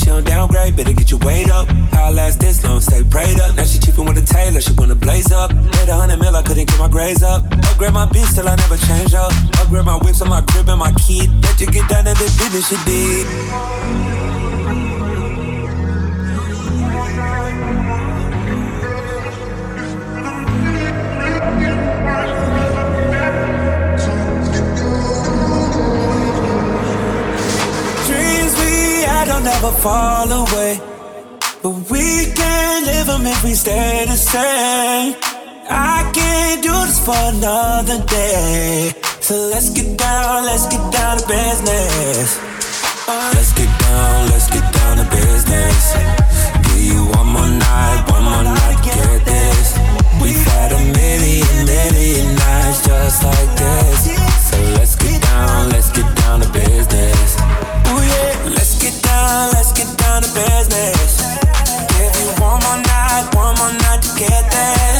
She don't downgrade, better get your weight up. How last this long, stay prayed up. Now she cheapin' with a tailor, she wanna blaze up. Made a hundred mil, I couldn't get my grades up. Upgrade my bitch till I never change up. Upgrade my whips on my crib and my kid. Let you get down to the business she did. Had never fall away. But we can't live them if we stay the same. I can't do this for another day. So let's get down, let's get down to business. Uh, let's get down, let's get down to business. Give you one more night, one more night to get this. We've had a million, million nights just like this. So let's get down, let's get down to business. Ooh yeah, let's get down, let's get down to business. Give you one more night, one more night to get this.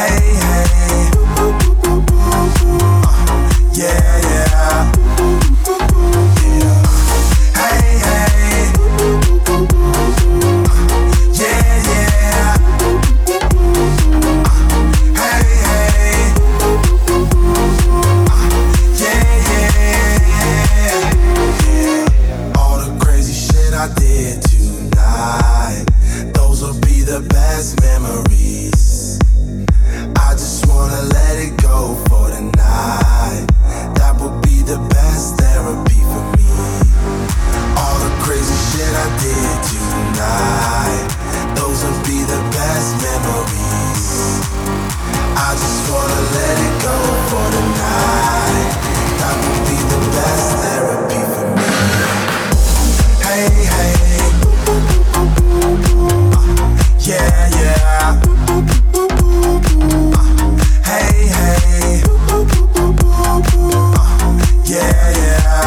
hey, hey.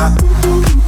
dançar.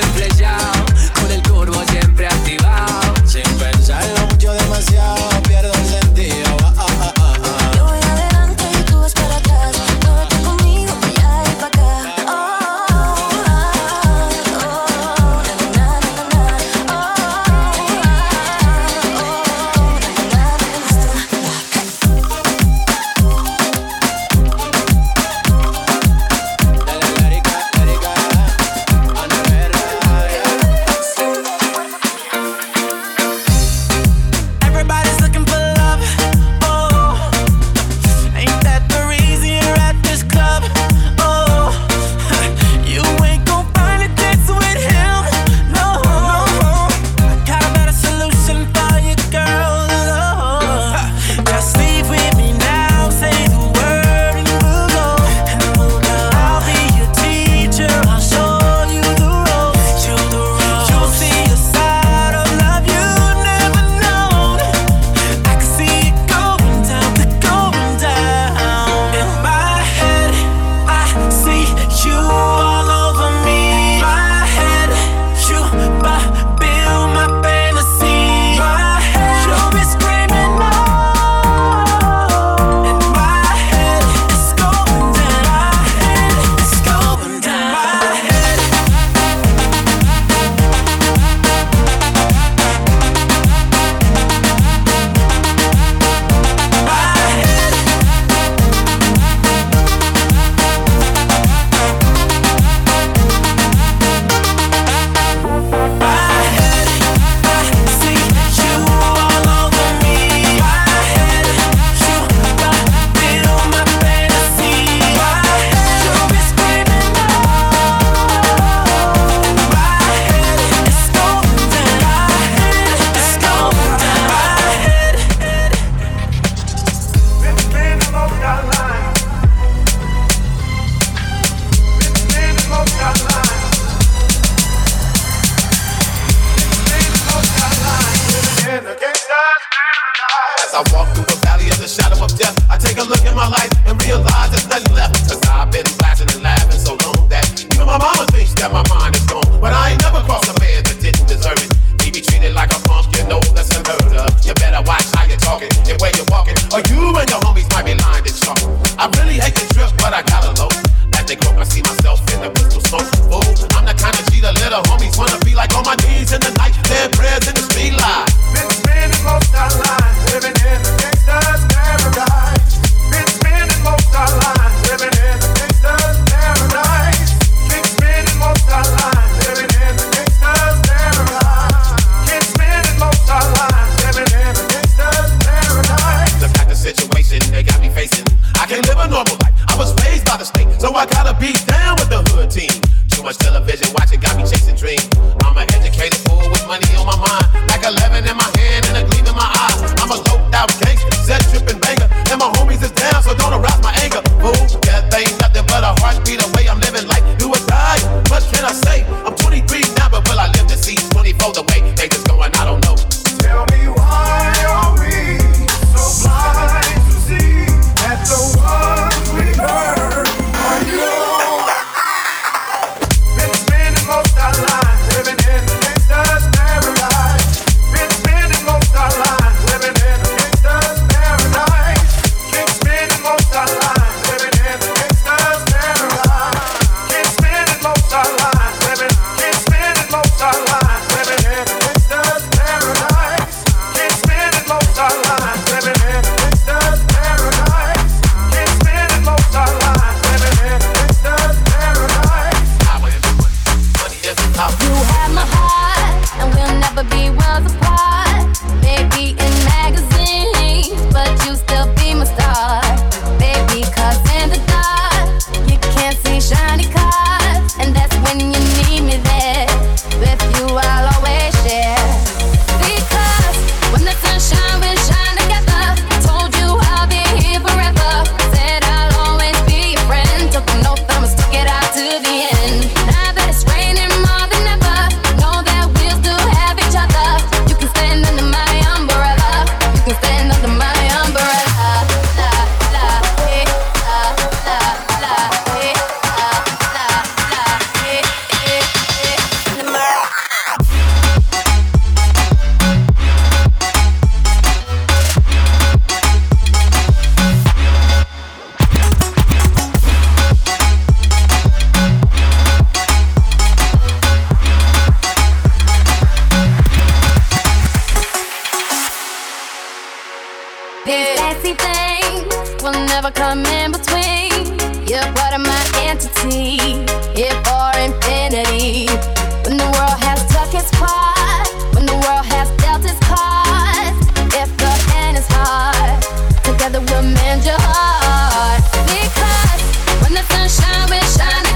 en play. and your heart. Because when the sunshine will shine.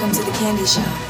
Welcome to the candy shop.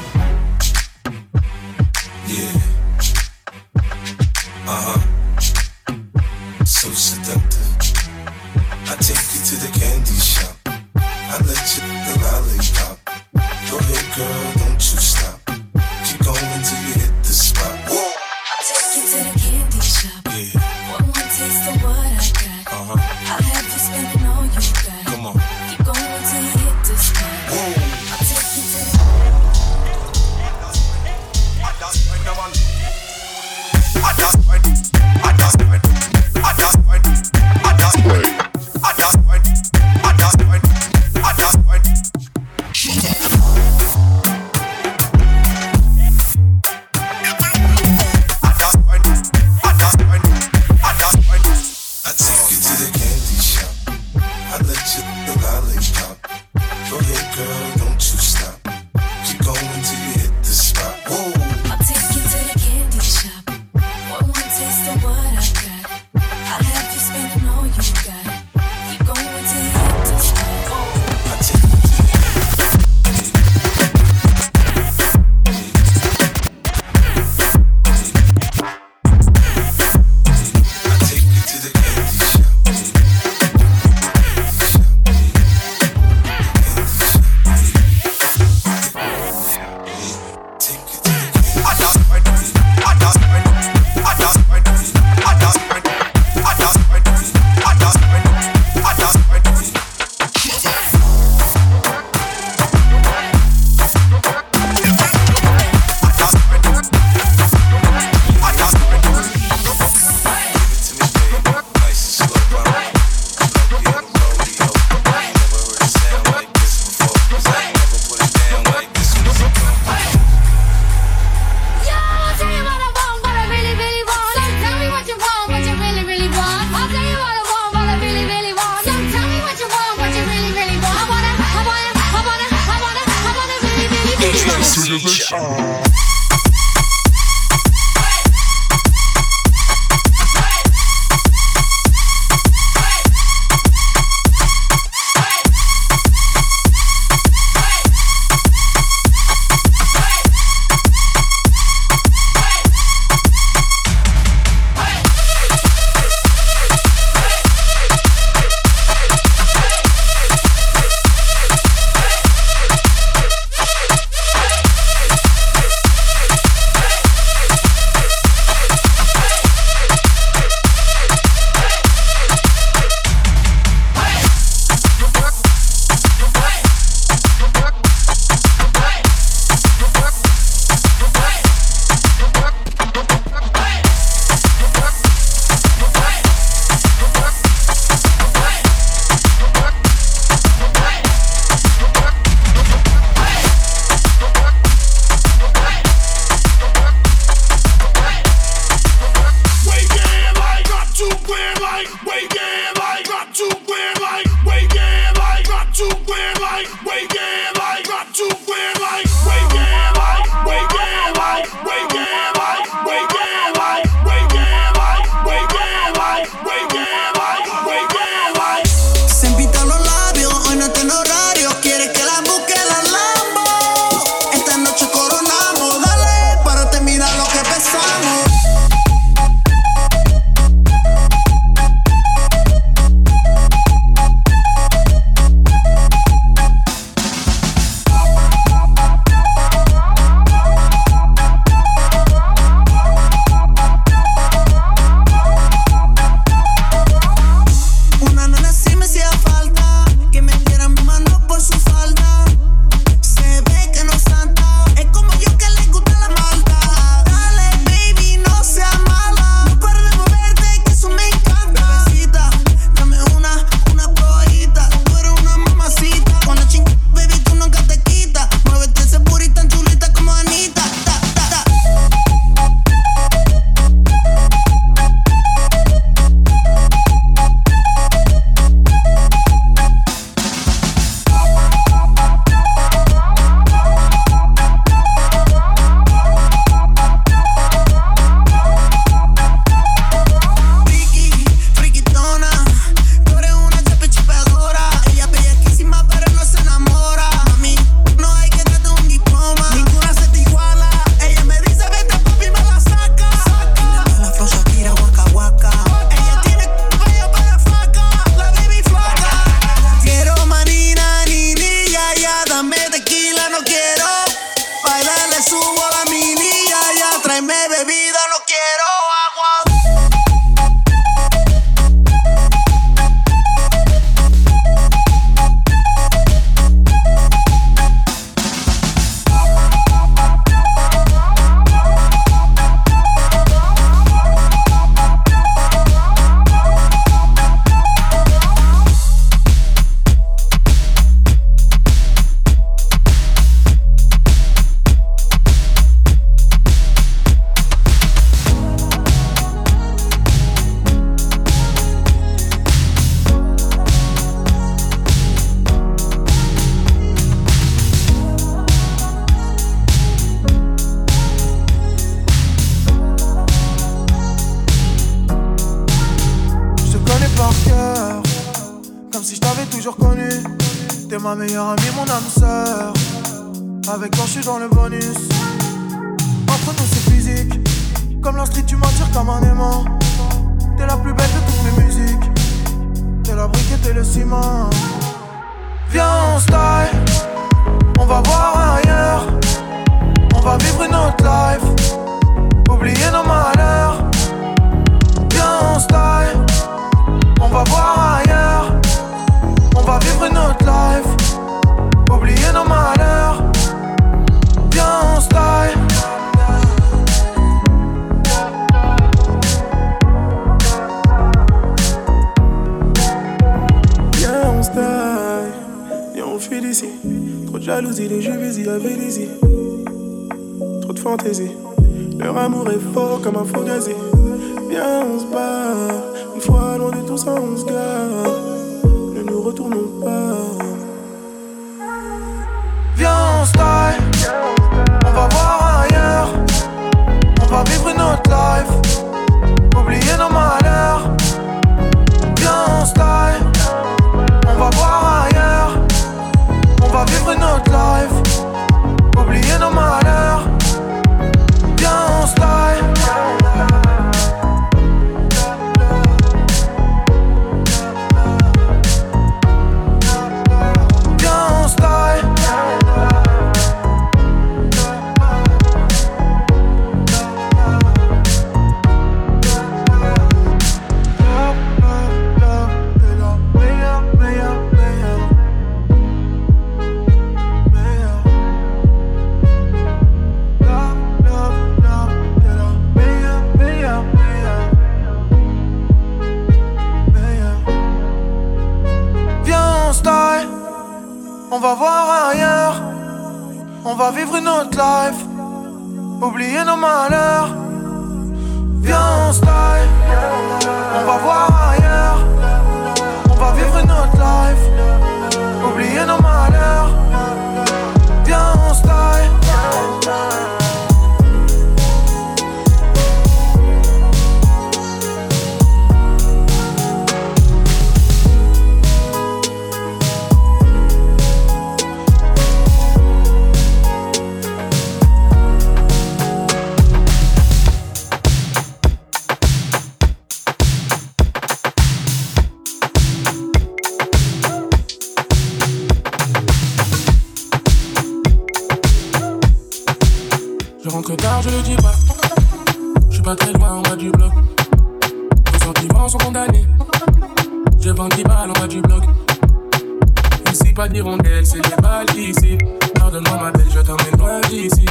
C'est des balles ici. Pardonne-moi ma belle, je t'emmène loin d'ici.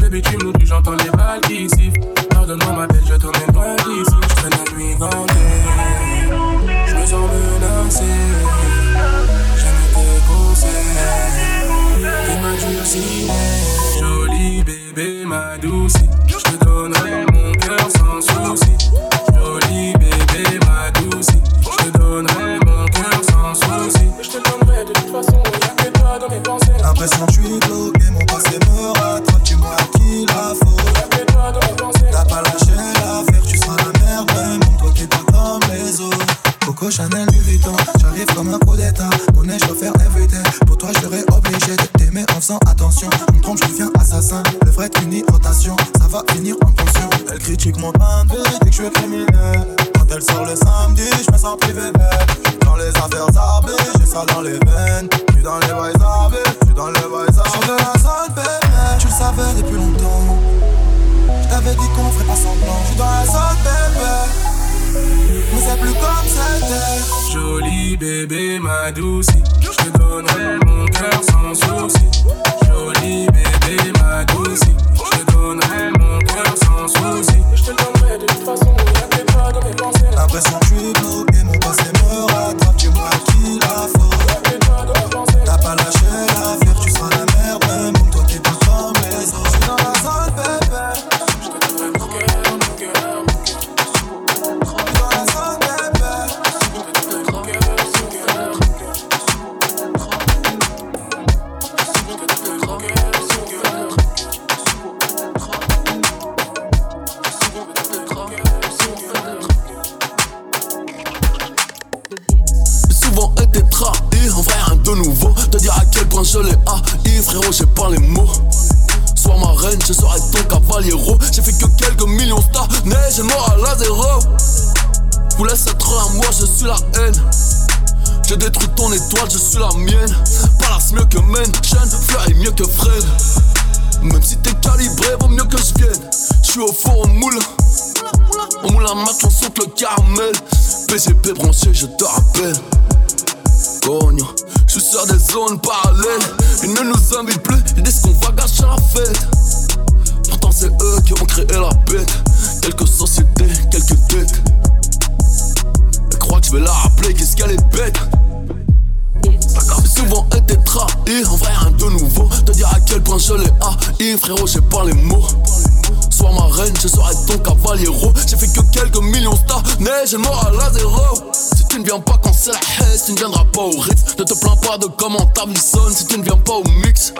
Bébé, tu dis, j'entends les balles ici. Pardonne-moi ma belle, je t'emmène loin d'ici. Je traîne la nuit gantée. Je me sens menacé. J'aime tes conseils. T'es ma dulcinée. Jolie bébé, ma douce. Je te donnerai mon cœur sans souci. Que je suis bloqué, mon passé me rattrape, tu m'as qui la faute. T'as pas lâché l'affaire, tu seras la merde, même toi qui pas comme les autres. Coco Chanel Louis Vuitton, j'arrive comme un coup d'état. Mon je dois faire everyday. Pour toi, je obligé de t'aimer en faisant attention. On trompe, je deviens assassin. Le vrai est une rotation, ça va finir en pension. Elle critique mon vie, dit que je suis criminel. Elle sort le samedi, je me sens privé. Dans les affaires j'ai ça dans les veines. J'suis dans les j'suis dans les. J'suis de la zone, bébé, tu le savais depuis longtemps. Je t'avais dit qu'on ferait pas semblant. J'suis dans la zone, bébé. Mais c'est plus comme c'était. Jolie bébé, ma douce. Je te donnerai mon cœur sans souci. Jolie bébé, ma douce. Je te donnerai mon cœur sans souci. Je te donnerai de toute façon, y'a que toi dans mes pensées. L'impression que je suis bloqué, mon passé me rattrape. Tu m'as qui la faute. T'as pas lâché l'affaire, tu seras la merde, même toi qui es pas comme les autres. J'suis dans la zone, bébé. Je l'ai haï, frérot, j'ai pas les mots. Sois ma reine, je serai ton cavaliero. J'ai fait que quelques millions stars, et mort à la zéro. Vous laisse être un moi, je suis la haine. J'ai détruit ton étoile, je suis la mienne. Palace mieux que Men, Jeune, Fleur est mieux que Fred. Même si t'es calibré, vaut mieux que je vienne. Je suis au four, au moule. Au moule à mat, on saute le caramel. PGP branché, je te rappelle. Cognon, je suis sur des zones parallèles. Ils ne nous invitent plus, ils disent qu'on va gâcher la fête. Pourtant, c'est eux qui ont créé la bête. Quelques sociétés, quelques têtes. Elle croit que je vais la rappeler, qu'est-ce qu'elle est bête. J'ai souvent été trahi, en vrai rien de nouveau. Te dire à quel point je l'ai haï, frérot, j'ai pas les mots. Sois ma reine, je serai ton cavaliero. J'ai fait que quelques millions stars, neige et mort à la zéro. Si tu ne viens pas quand c'est la haine, tu ne viendras pas au Ritz. Ne te plains pas de comment ta sonne si tu ne viens pas au mix.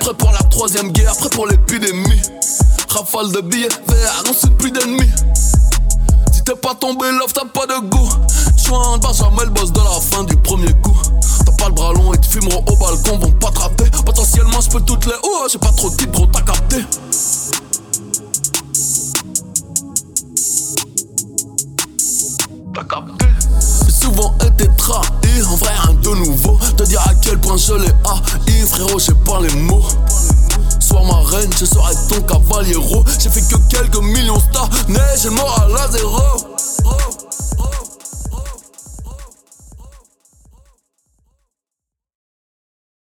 Prêt pour la troisième guerre, prêt pour l'épidémie. Rafale de billets verts, annonce plus d'ennemis. Si t'es pas tombé, love, t'as pas de goût. Joint Benjamin, le boss de la fin du premier coup. T'as pas le bras long et tu fumeront au balcon, vont pas t'attraper. Potentiellement, je peux toutes les. Oh, j'ai pas trop de gros, t'as capté. J'ai souvent été trahi, en vrai rien de nouveau. Te dire à quel point je l'ai haï, frérot, j'ai pas les mots. Sois ma reine, je serai ton cavaliero. J'ai fait que quelques millions stars, neige et mort à la zéro. Oh, oh.